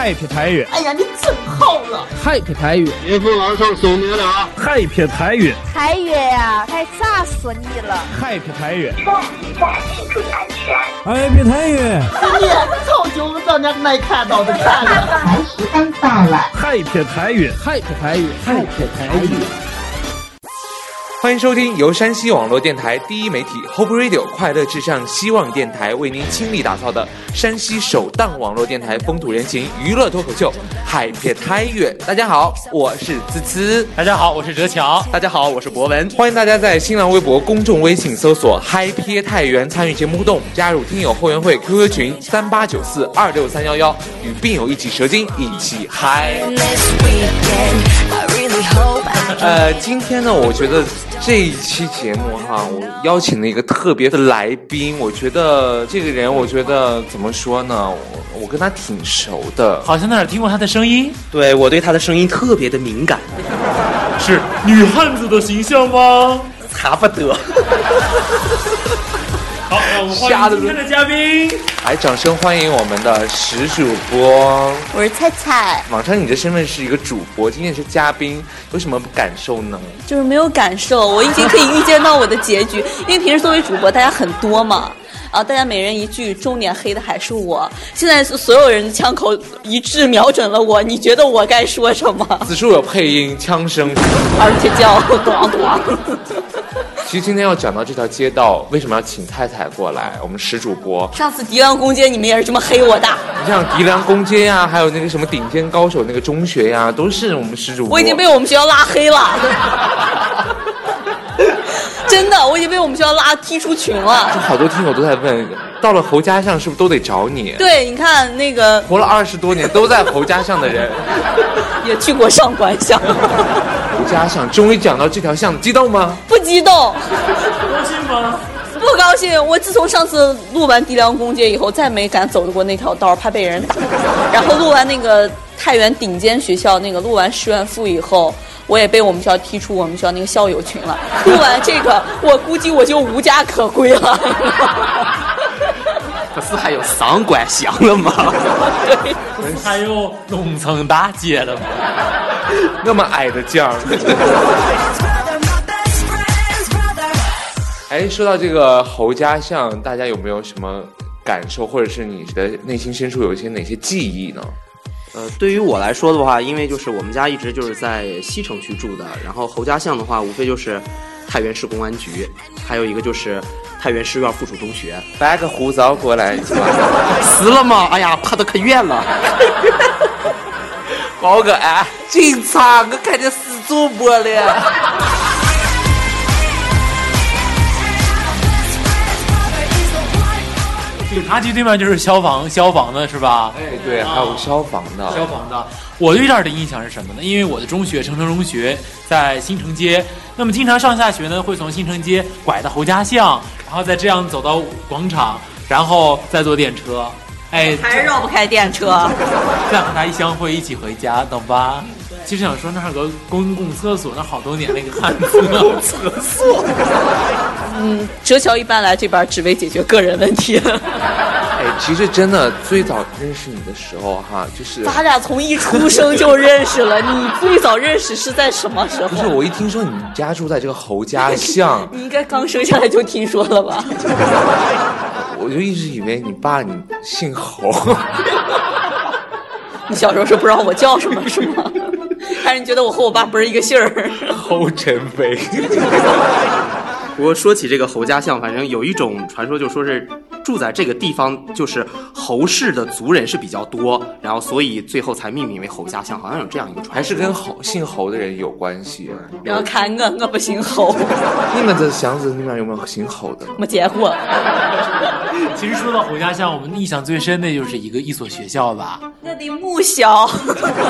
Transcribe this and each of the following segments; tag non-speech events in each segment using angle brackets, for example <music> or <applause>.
，Happy 台语哎呀，你真好了！，Happy 台语岳父往上送你了啊！，Happy 台语台语呀、太炸死你了！，Happy 台语，Happy 台语，你早就让人没看到的看了。<laughs> 还是刚到了。，Happy 台语，Happy 台语，Happy 台语。欢迎收听由山西网络电台第一媒体 Hope Radio 快乐至上希望电台为您倾力打造的山西首档网络电台风土人情娱乐脱口秀《海撇太远》。大家好，我是滋滋。大家好，我是哲乔。大家好，我是博文。欢迎大家在新浪微博、公众微信搜索“嗨撇太原”参与节目互动，加入听友后援会 QQ 群三八九四二六三幺幺，与病友一起蛇精，一起嗨。<laughs> 呃，今天呢，我觉得这一期节目哈，我邀请了一个特别的来宾。我觉得这个人，我觉得怎么说呢？我我跟他挺熟的，好像在哪儿听过他的声音，对我对他的声音特别的敏感，是女汉子的形象吗？<laughs> 差不多。好，让我们欢迎今天的嘉宾。来，掌声欢迎我们的石主播。我是菜菜，往常你的身份是一个主播，今天是嘉宾，有什么感受呢？就是没有感受，我已经可以预见到我的结局，因为平时作为主播，大家很多嘛。啊！大家每人一句，重点黑的还是我。现在所有人的枪口一致瞄准了我，你觉得我该说什么？此处有配音，枪声，<laughs> 而且叫咣咣。其实今天要讲到这条街道，为什么要请太太过来？我们石主播上次迪兰攻坚，你们也是这么黑我的。你像迪兰攻坚呀，还有那个什么顶尖高手那个中学呀，都是我们石主播。我已经被我们学校拉黑了。真的，我已经被我们学校拉踢出群了。就好多听友都在问，到了侯家巷是不是都得找你？对，你看那个活了二十多年都在侯家巷的人，<laughs> 也去过上官巷。侯家巷终于讲到这条巷，激动吗？不激动。高兴吗？不高兴。我自从上次录完迪梁公街以后，再没敢走过那条道，怕被人打。<laughs> 然后录完那个太原顶尖学校那个录完师院附以后。我也被我们学校踢出我们学校那个校友群了。录完这个，我估计我就无家可归了。<laughs> 不是还有上官巷了吗？对，不是还有农村大街了吗？那么矮的将。哎，说到这个侯家巷，大家有没有什么感受，或者是你的内心深处有一些哪些记忆呢？呃，对于我来说的话，因为就是我们家一直就是在西城区住的，然后侯家巷的话，无非就是太原市公安局，还有一个就是太原师院附属中学。掰个胡糟过来，<laughs> 死了吗？哎呀，怕得可远了。报个案，警察，我看见死主播了。<laughs> 警察局对面就是消防，消防的是吧？哎，对，还有消防的。消防的，我对这儿的印象是什么呢？因为我的中学城城中学在新城街，那么经常上下学呢，会从新城街拐到侯家巷，然后再这样走到广场，然后再坐电车。哎，还是绕不开电车。<laughs> 再和他一相会，一起回家，懂吧？其实想说那儿有个公共厕所，那好多年那个汉厕所。<laughs> 嗯，哲桥一般来这边只为解决个人问题。哎，其实真的最早认识你的时候哈，就是咱俩从一出生就认识了。你最早认识是在什么时候？不是，我一听说你家住在这个侯家巷，<laughs> 你应该刚生下来就听说了吧？<laughs> 我就一直以为你爸你姓侯。你小时候是不知道我叫什么是吗？还是你觉得我和我爸不是一个姓儿？侯晨飞。不过说起这个侯家巷，反正有一种传说，就说是住在这个地方，就是侯氏的族人是比较多，然后所以最后才命名为侯家巷，好像有这样一个传说。还是跟侯姓侯的人有关系。然后看我，我不姓侯。你们这巷子里面有没有姓侯的？没见过。<laughs> 其实说到侯家巷，我们印象最深的就是一个一所学校吧。那的母校，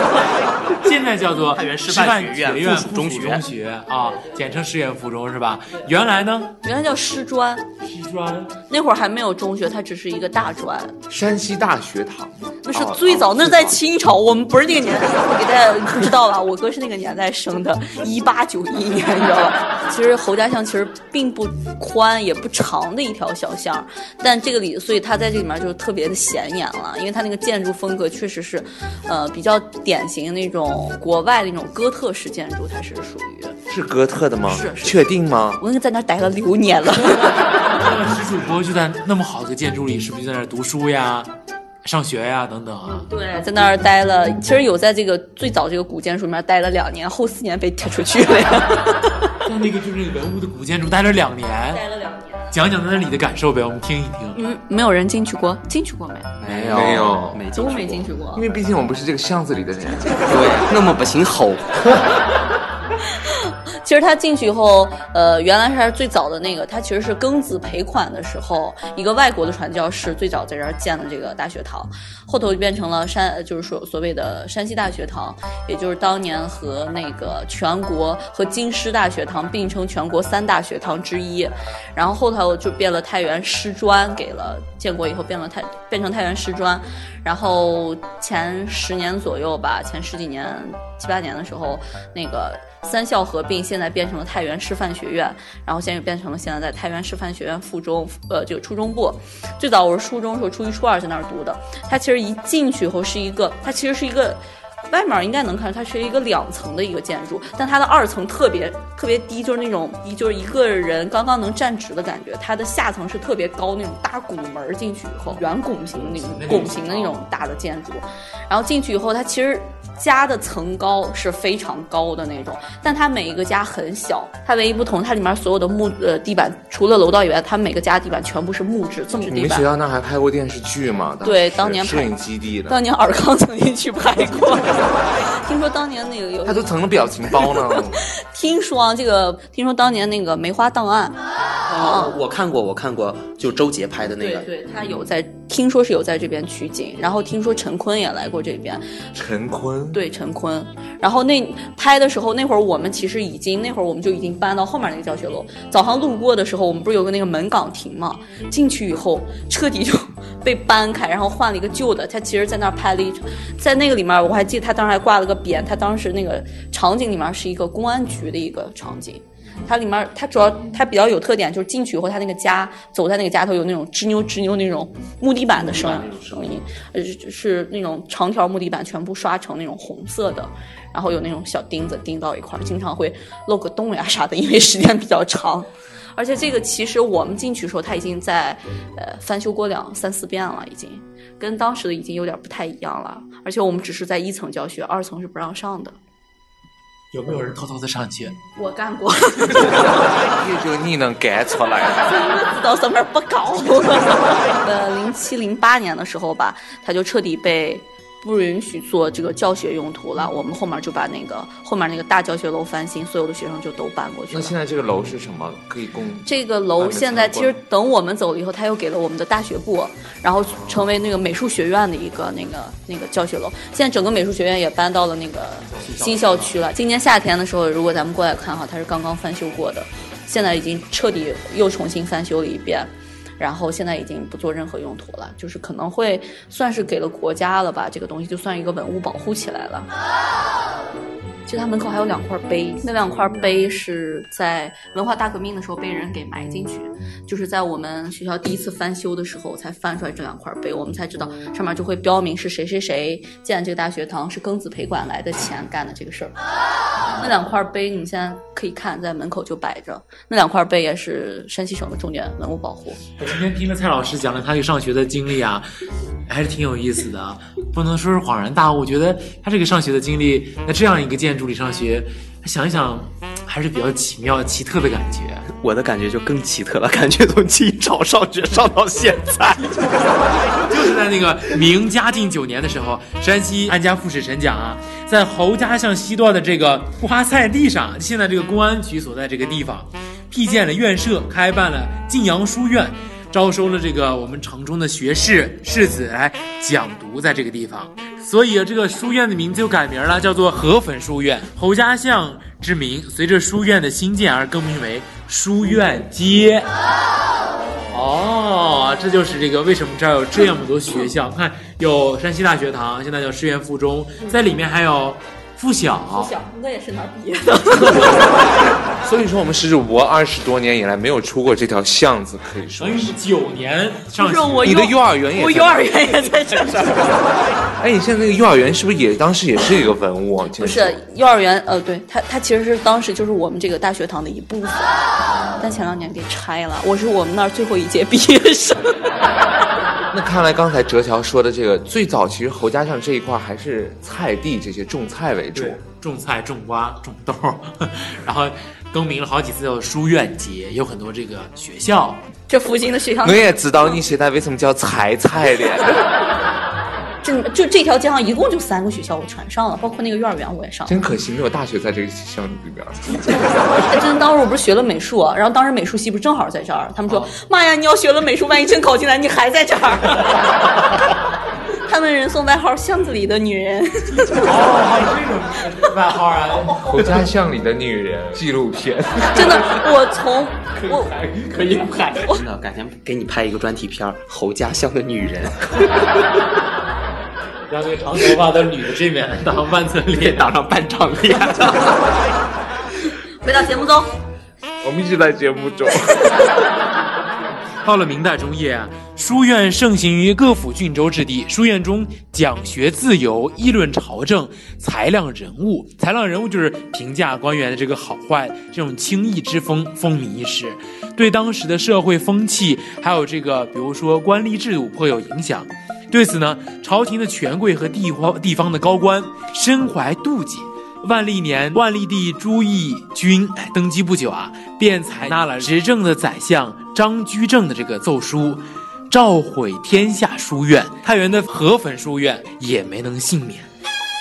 <laughs> 现在叫做太原师范学院附属中学中学啊，简称师院附中是吧？原来呢？原来叫师专。师专那会儿还没有中学，它只是一个大专。山西大学堂？那是最早，哦那是在清朝，我们不是那个年代，我给大家不知道吧？我哥是那个年代生的，一八九一年，你知道吧？其实侯家巷其实并不宽也不长的一条小巷，但这个里，所以它在这里面就特别的显眼了，因为它那个建筑风格确实是，呃，比较典型那种国外的那种哥特式建筑，它是属于。是哥特的吗？是是确定吗？我那个在那待了六年了。<laughs> 那么石主播就在那么好的建筑里，是不是就在那儿读书呀、上学呀等等啊？对，在那儿待了，其实有在这个最早这个古建筑里面待了两年，后四年被踢出去了呀。<laughs> 在那个就是文物的古建筑待了两年，待了两年。讲讲在那里的感受呗，我们听一听。嗯，没有人进去过，进去过没？没有没有没进去都没进去过因。为毕竟我们不是这个巷子里的人。对，那么不行吼。<laughs> 其实他进去以后，呃，原来是最早的那个，他其实是庚子赔款的时候，一个外国的传教士最早在这儿建的这个大学堂，后头就变成了山，就是说所谓的山西大学堂，也就是当年和那个全国和京师大学堂并称全国三大学堂之一，然后后头就变了太原师专，给了建国以后变了太变成太原师专，然后前十年左右吧，前十几年七八年的时候，那个三校合并，现现在变成了太原师范学院，然后现在又变成了现在在太原师范学院附中，呃，这个初中部。最早我是初中时候初一初二在那儿读的，它其实一进去以后是一个，它其实是一个。外面应该能看出它是一个两层的一个建筑，但它的二层特别特别低，就是那种一就是一个人刚刚能站直的感觉。它的下层是特别高那种大拱门进去以后，圆拱形的那种拱形的那种大的建筑，然后进去以后，它其实家的层高是非常高的那种，但它每一个家很小，它唯一不同，它里面所有的木呃地板，除了楼道以外，它每个家地板全部是木质这么地板。你们学校那还拍过电视剧吗？对当年摄影基地的，当年尔康曾经去拍过，<laughs> <laughs> 听说当年那个有他都成了表情包呢。<laughs> 听说啊，这个听说当年那个梅花档案，啊，我看过，我看过，就周杰拍的那个。对对，他有在，听说是有在这边取景，然后听说陈坤也来过这边，陈坤，对陈坤，然后那拍的时候，那会儿我们其实已经那会儿我们就已经搬到后面那个教学楼。早上路过的时候，我们不是有个那个门岗亭嘛？进去以后，彻底就被搬开，然后换了一个旧的。他其实在那儿拍了一场，在那个里面，我还记得他当时还挂了个匾。他当时那个场景里面是一个公安局的一个场景。它里面，它主要它比较有特点，就是进去以后，它那个家走在那个家头有那种吱扭吱扭那种木地板的声声音，呃是是那种长条木地板全部刷成那种红色的，然后有那种小钉子钉到一块儿，经常会漏个洞呀啥的，因为时间比较长。而且这个其实我们进去的时候，它已经在呃翻修过两三四遍了，已经跟当时的已经有点不太一样了。而且我们只是在一层教学，二层是不让上的。有没有人偷偷的上去？我干过。<laughs> 也就你能干出来。知道上面不高。<laughs> 呃，零七零八年的时候吧，他就彻底被不允许做这个教学用途了。我们后面就把那个后面那个大教学楼翻新，所有的学生就都搬过去了。那现在这个楼是什么？可以供这个楼现在其实等我们走了以后，他又给了我们的大学部，然后成为那个美术学院的一个那个那个教学楼。现在整个美术学院也搬到了那个新校区了。今年夏天的时候，如果咱们过来看哈，它是刚刚翻修过的，现在已经彻底又重新翻修了一遍。然后现在已经不做任何用途了，就是可能会算是给了国家了吧，这个东西就算一个文物保护起来了。其实它门口还有两块碑，那两块碑是在文化大革命的时候被人给埋进去，就是在我们学校第一次翻修的时候才翻出来这两块碑，我们才知道上面就会标明是谁谁谁建这个大学堂，是庚子赔款来的钱干的这个事儿。那两块碑你现在可以看，在门口就摆着，那两块碑也是山西省的重点文物保护。我今天听了蔡老师讲了他去上学的经历啊，还是挺有意思的，不能说是恍然大悟。我觉得他这个上学的经历，在这样一个建筑里上学，想一想还是比较奇妙、奇特的感觉。我的感觉就更奇特了，感觉从清朝上学上到现在。<laughs> 就是在那个明嘉靖九年的时候，山西安家副使陈讲啊，在侯家巷西段的这个花菜地上，现在这个公安局所在这个地方，辟建了院舍，开办了晋阳书院，招收了这个我们城中的学士士子来讲读在这个地方。所以，这个书院的名字就改名了，叫做河粉书院。侯家巷之名随着书院的兴建而更名为书院街。哦，这就是这个为什么这儿有这么多学校？看有山西大学堂，现在叫师院附中，在里面还有附小。小，我也是那儿毕业的。<laughs> 所以说我们石主播二十多年以来没有出过这条巷子，可以说等于是九年上学。我你的幼儿园也在我幼儿园也在这儿。<laughs> 哎，你现在那个幼儿园是不是也当时也是一个文物？不是幼儿园，呃，对，它它其实是当时就是我们这个大学堂的一部分，但前两年给拆了。我是我们那儿最后一届毕业生。<laughs> 那看来刚才哲条说的这个，最早其实侯家巷这一块还是菜地这些种菜为主。种菜、种瓜、种豆，<laughs> 然后更名了好几次叫书院街，有很多这个学校。这附近的学校我，也知道你现在为什么叫菜菜的。<laughs> 这就这条街上一共就三个学校，我全上了，包括那个幼儿园我也上了。真可惜，没有大学在这个巷子里边。哎，<laughs> 真的，当时我不是学了美术，然后当时美术系不是正好在这儿，他们说：“妈呀，你要学了美术，万一真考进来，你还在这儿。”他们人送外号“巷子里的女人”。哦，这种外号啊！侯家巷里的女人纪录片，真的，我从我可以拍。真的，改天给你拍一个专题片《侯家巷的女人》，让那个长头发的女的这边当半层脸，挡上半张脸。回到节目中，我们一直在节目中。到了明代中叶啊，书院盛行于各府郡州之地。书院中讲学自由，议论朝政，裁量人物。裁量人物就是评价官员的这个好坏，这种清议之风风靡一时，对当时的社会风气还有这个，比如说官吏制度颇有影响。对此呢，朝廷的权贵和地方地方的高官深怀妒忌。万历年，万历帝朱翊钧登基不久啊，便采纳了执政的宰相张居正的这个奏书，召毁天下书院。太原的河汾书院也没能幸免，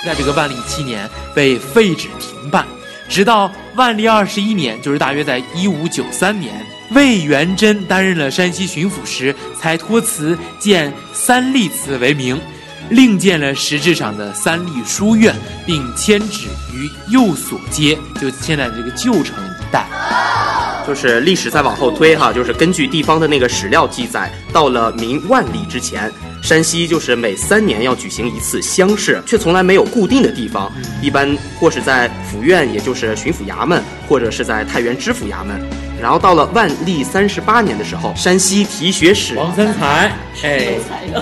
在这个万历七年被废止停办，直到万历二十一年，就是大约在一五九三年，魏元贞担任了山西巡抚时，才托辞建三立祠为名。另建了实质上的三立书院，并迁址于右所街，就现在这个旧城一带。就是历史再往后推哈，就是根据地方的那个史料记载，到了明万历之前，山西就是每三年要举行一次乡试，却从来没有固定的地方，一般或是在府院，也就是巡抚衙门，或者是在太原知府衙门。然后到了万历三十八年的时候，山西提学使王三才，<laughs> 哎，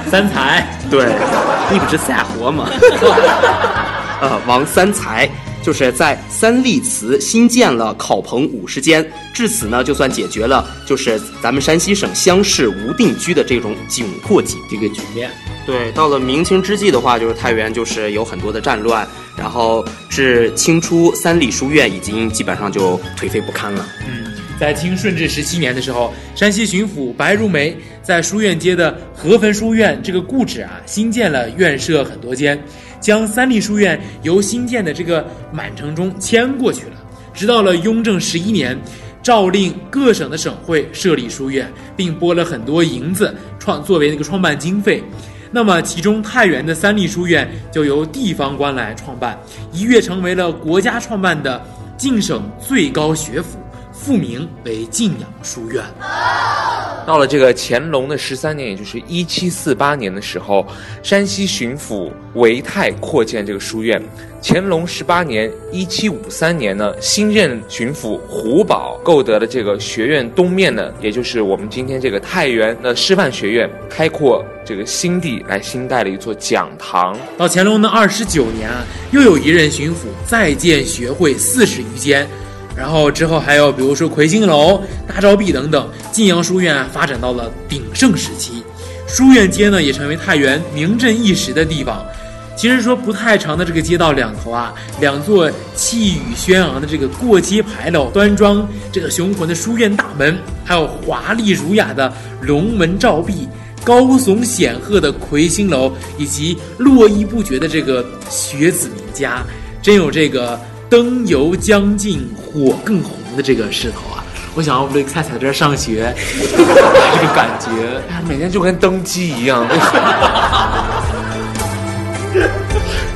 三才，对，你不是散活吗？<laughs> 呃，王三才。就是在三立祠新建了考棚五十间，至此呢，就算解决了就是咱们山西省乡试无定居的这种窘迫境这个局面。对，到了明清之际的话，就是太原就是有很多的战乱，然后至清初三立书院已经基本上就颓废不堪了。嗯，在清顺治十七年的时候，山西巡抚白如梅在书院街的河汾书院这个故址啊，新建了院舍很多间，将三立书院由新建的这个满城中迁过去了。直到了雍正十一年，诏令各省的省会设立书院，并拨了很多银子创作为那个创办经费。那么，其中太原的三立书院就由地方官来创办，一跃成为了国家创办的晋省最高学府，复名为晋阳书院。到了这个乾隆的十三年，也就是一七四八年的时候，山西巡抚韦泰扩建这个书院。乾隆十八年（一七五三年）呢，新任巡抚胡宝购得了这个学院东面呢，也就是我们今天这个太原的师范学院，开阔这个新地，来新盖了一座讲堂。到乾隆的二十九年啊，又有一任巡抚再建学会四十余间。然后之后还有，比如说魁星楼、大昭壁等等，晋阳书院发展到了鼎盛时期，书院街呢也成为太原名震一时的地方。其实说不太长的这个街道两头啊，两座气宇轩昂的这个过街牌楼，端庄这个雄浑的书院大门，还有华丽儒雅的龙门照壁，高耸显赫的魁星楼，以及络绎不绝的这个学子名家，真有这个。灯油将尽，火更红的这个势头啊！我想我们菜菜在这儿上学，这个感觉，每天就跟登基一样。<laughs>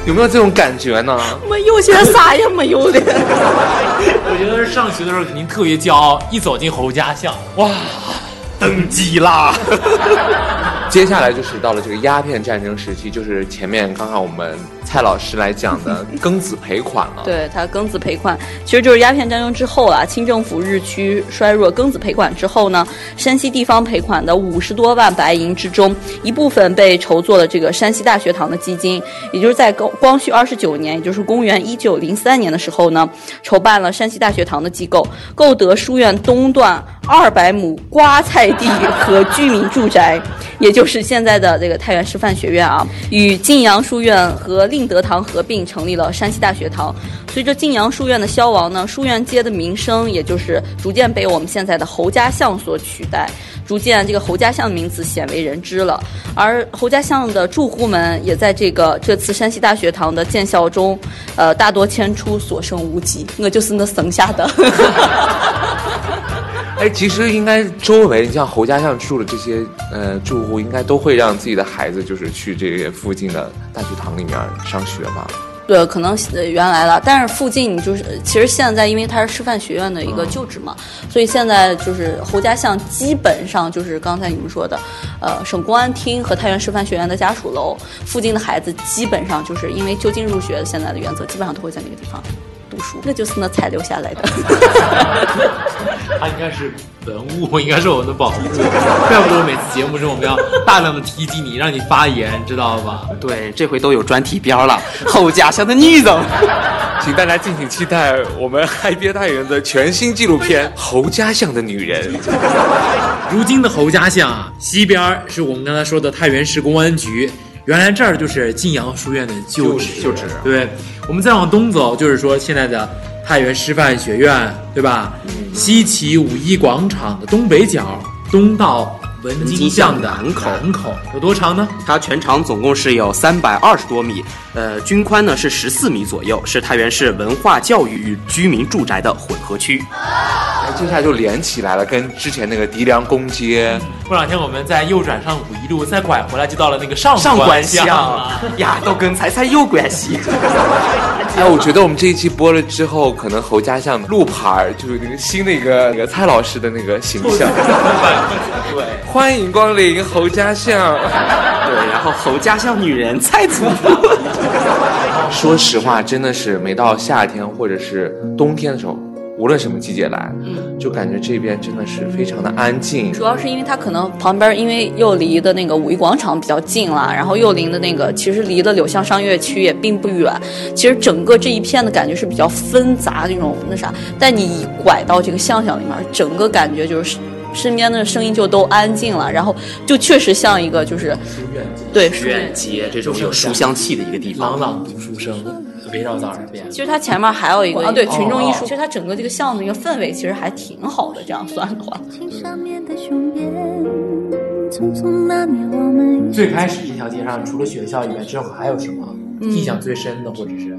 有没有这种感觉呢？没有，现在啥也没有的。我觉得上学的时候肯定特别骄傲，一走进侯家巷，哇，登基啦。<laughs> 接下来就是到了这个鸦片战争时期，就是前面刚刚我们蔡老师来讲的庚子赔款了。<laughs> 对他庚子赔款，其实就是鸦片战争之后啊，清政府日趋衰弱，庚子赔款之后呢，山西地方赔款的五十多万白银之中，一部分被筹作了这个山西大学堂的基金，也就是在光光绪二十九年，也就是公元一九零三年的时候呢，筹办了山西大学堂的机构，购得书院东段二百亩瓜菜地和居民住宅，也就就是现在的这个太原师范学院啊，与晋阳书院和令德堂合并，成立了山西大学堂。随着晋阳书院的消亡呢，书院街的名声也就是逐渐被我们现在的侯家巷所取代，逐渐这个侯家巷的名字鲜为人知了。而侯家巷的住户们也在这个这次山西大学堂的建校中，呃，大多迁出，所剩无几。我就是那剩下的。<laughs> 哎，其实应该周围，你像侯家巷住的这些呃住户，应该都会让自己的孩子就是去这个附近的大学堂里面上学吧。对，可能呃原来了，但是附近就是其实现在因为它是师范学院的一个旧址嘛，所以现在就是侯家巷基本上就是刚才你们说的，呃，省公安厅和太原师范学院的家属楼附近的孩子，基本上就是因为就近入学现在的原则，基本上都会在那个地方读书，那就是那才留下来的。<laughs> 他应该是文物，应该是我们的宝物，<laughs> 怪不得我每次节目中我们要大量的提及你，让你发言，知道吧？对，这回都有专题标了，<laughs> 侯家巷的女人。请大家敬请期待我们嗨边太原的全新纪录片《侯家巷的女人》。如今的侯家巷啊，西边是我们刚才说的太原市公安局，原来这儿就是晋阳书院的旧址。旧址对，我们再往东走，就是说现在的太原师范学院，对吧？西起五一广场的东北角，东到文津巷的南口南口有多长呢？它全长总共是有三百二十多米，呃，均宽呢是十四米左右，是太原市文化教育与居民住宅的混合区。哎接下来就连起来了，跟之前那个狄梁公街。过两天我们再右转上五一路，再拐回来就到了那个上上官官巷了。<laughs> 呀，都跟彩彩有关系。<laughs> 哎，我觉得我们这一期播了之后，可能侯家巷路牌儿就是那个新的一个那个蔡老师的那个形象。对 <laughs> 欢迎光临侯家巷。对，然后侯家巷女人蔡祖父。说实话，真的是每到夏天或者是冬天的时候，无论什么季节来，嗯就感觉这边真的是非常的安静。主要是因为它可能旁边，因为又离的那个五一广场比较近了，然后又离的那个其实离的柳巷商业区也并不远。其实整个这一片的感觉是比较纷杂那种那啥，但你一拐到这个巷巷里面，整个感觉就是身边的声音就都安静了，然后就确实像一个就是对书院院街这种有书香气的一个地方。朗朗读书声围绕在耳边。其实它前面还有一个啊，对，群众艺术。其实它整个这个巷子一个氛围其实还挺好的，这样算的话。最开始这条街上除了学校以外，之后还有什么印象最深的，或者是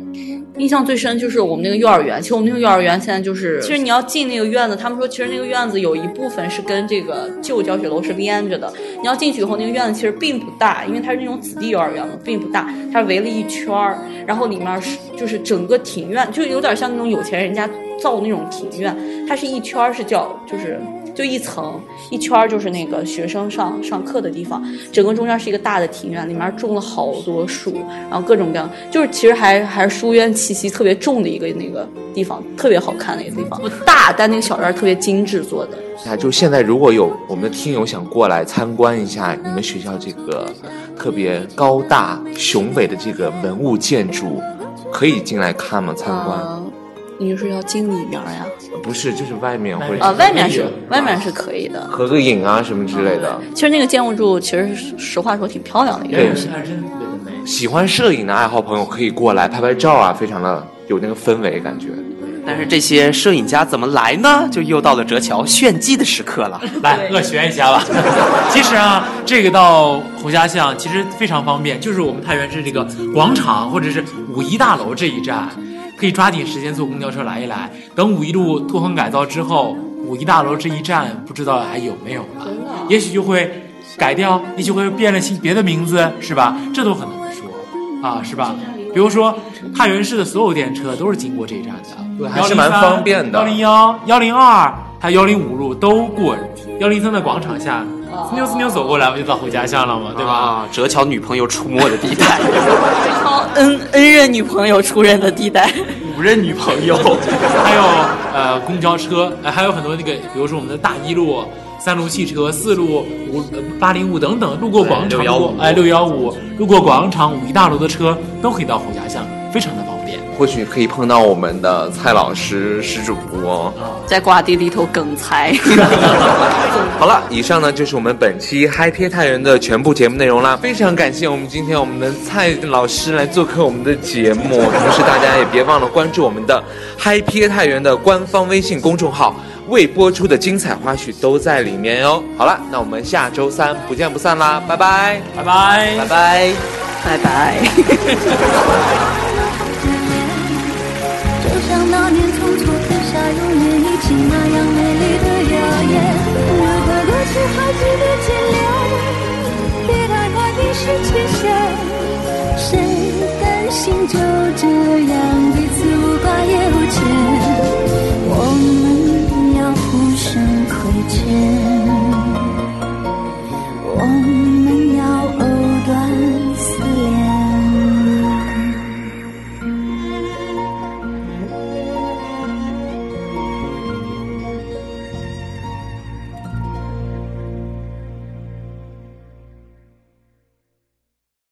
印象最深就是我们那个幼儿园。其实我们那个幼儿园现在就是，其实你要进那个院子，他们说其实那个院子有一部分是跟这个旧教学楼是连着的。你要进去以后，那个院子其实并不大，因为它是那种子弟幼儿园嘛，并不大，它围了一圈儿，然后里面是就是整个庭院，就有点像那种有钱人家造那种庭院，它是一圈是叫就是。就一层一圈儿就是那个学生上上课的地方，整个中间是一个大的庭院，里面种了好多树，然后各种各样，就是其实还还是书院气息特别重的一个那个地方，特别好看的一个地方，不大，但那个小院儿特别精致做的。啊，就现在如果有我们的听友想过来参观一下你们学校这个特别高大雄伟的这个文物建筑，可以进来看吗？参观？呃，你是要进里面呀？不是，就是外面或者啊，外面是外面是可以的。合个影啊什么之类的。其实那个建筑物其实实话说挺漂亮的一个对东西。还是真特别的美。喜欢摄影的爱好朋友可以过来拍拍照啊，非常的有那个氛围感觉。但是这些摄影家怎么来呢？就又到了折桥炫技的时刻了。<laughs> 来，我学一下吧。<laughs> 其实啊，这个到侯家巷其实非常方便，就是我们太原市这个广场或者是五一大楼这一站，可以抓紧时间坐公交车来一来。等五一路拓宽改造之后，五一大楼这一站不知道还有没有了，也许就会改掉，也许会变了新别的名字，是吧？这都很难说啊，是吧？比如说，太原市的所有电车都是经过这一站的，对还是蛮方便的幺零幺、幺零二，还有幺零五路都过幺零三的广场下，呲溜呲溜走过来，不就到侯家巷了吗？对吧？啊，折桥女朋友出没的地带，好恩恩任女朋友出任的地带，五任女朋友，<laughs> 还有呃公交车，呃还有很多那个，比如说我们的大一路、三路汽车、四路、五八零五等等，路过广场，对615路过哎六幺五，路过广场、五一大楼的车都可以到侯家巷，非常的方便。或许可以碰到我们的蔡老师石主播。<laughs> 在瓜地里头梗才。<laughs> 好了，以上呢就是我们本期嗨贴太原的全部节目内容啦。非常感谢我们今天我们的蔡老师来做客我们的节目，同时大家也别忘了关注我们的嗨贴太原的官方微信公众号，未播出的精彩花絮都在里面哦。好了，那我们下周三不见不散啦，拜拜，拜拜，拜拜。拜拜。永远一起那样美丽的谣言。如果过去还值得眷恋，别太快冰释前嫌。谁